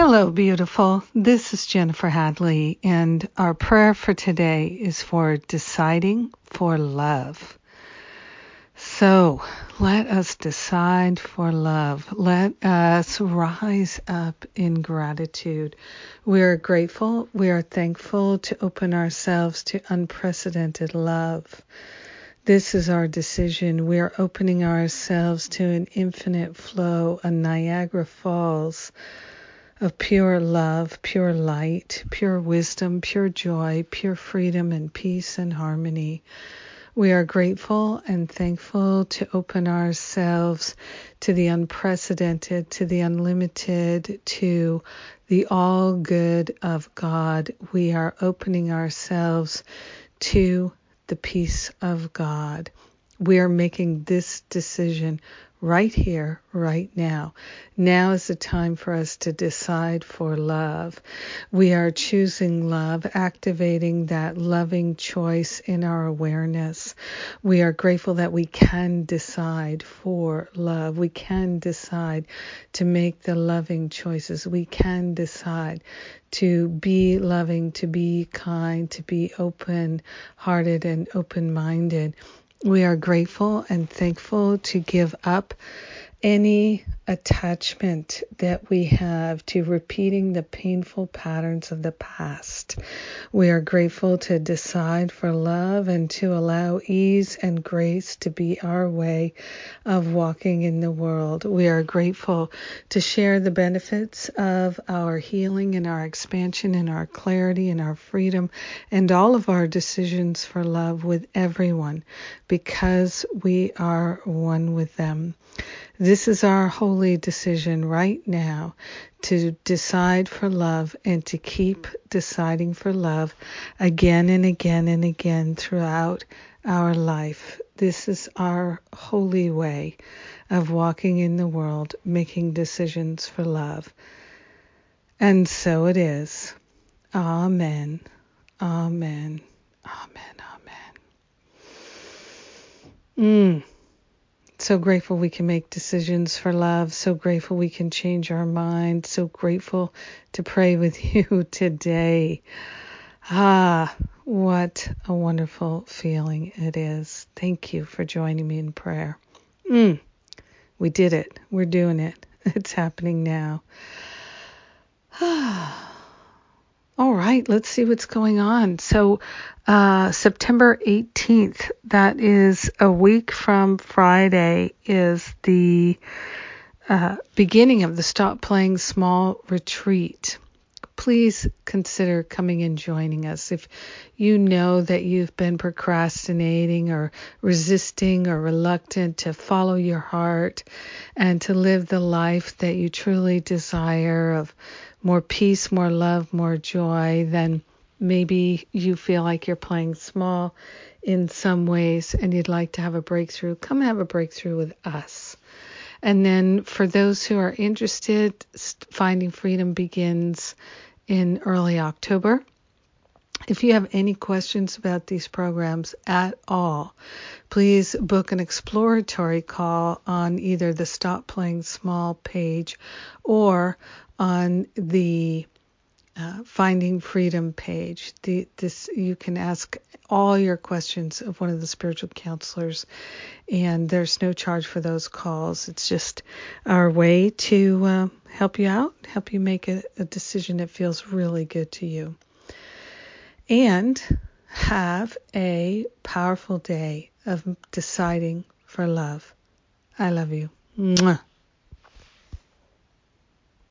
Hello, beautiful. This is Jennifer Hadley, and our prayer for today is for deciding for love. So let us decide for love. Let us rise up in gratitude. We are grateful. We are thankful to open ourselves to unprecedented love. This is our decision. We are opening ourselves to an infinite flow, a Niagara Falls of pure love, pure light, pure wisdom, pure joy, pure freedom and peace and harmony. We are grateful and thankful to open ourselves to the unprecedented, to the unlimited, to the all good of God. We are opening ourselves to the peace of God. We are making this decision right here, right now. Now is the time for us to decide for love. We are choosing love, activating that loving choice in our awareness. We are grateful that we can decide for love. We can decide to make the loving choices. We can decide to be loving, to be kind, to be open hearted and open minded. We are grateful and thankful to give up any attachment that we have to repeating the painful patterns of the past. We are grateful to decide for love and to allow ease and grace to be our way of walking in the world. We are grateful to share the benefits of our healing and our expansion and our clarity and our freedom and all of our decisions for love with everyone because we are one with them. This is our holy decision right now to decide for love and to keep deciding for love again and again and again throughout our life. This is our holy way of walking in the world, making decisions for love. And so it is. Amen. Amen. Amen. Amen. Mm. So grateful we can make decisions for love. So grateful we can change our mind. So grateful to pray with you today. Ah, what a wonderful feeling it is. Thank you for joining me in prayer. Mm, we did it. We're doing it. It's happening now. Ah. Right, let's see what's going on. So, uh, September 18th, that is a week from Friday, is the uh, beginning of the Stop Playing Small retreat. Please consider coming and joining us. If you know that you've been procrastinating or resisting or reluctant to follow your heart and to live the life that you truly desire of more peace, more love, more joy, then maybe you feel like you're playing small in some ways and you'd like to have a breakthrough, come have a breakthrough with us. And then for those who are interested, Finding Freedom begins in early October. If you have any questions about these programs at all, please book an exploratory call on either the Stop Playing Small page or on the uh, Finding Freedom page. The, this you can ask all your questions of one of the spiritual counselors, and there's no charge for those calls. It's just our way to uh, help you out, help you make a, a decision that feels really good to you, and have a powerful day of deciding for love. I love you. Mwah.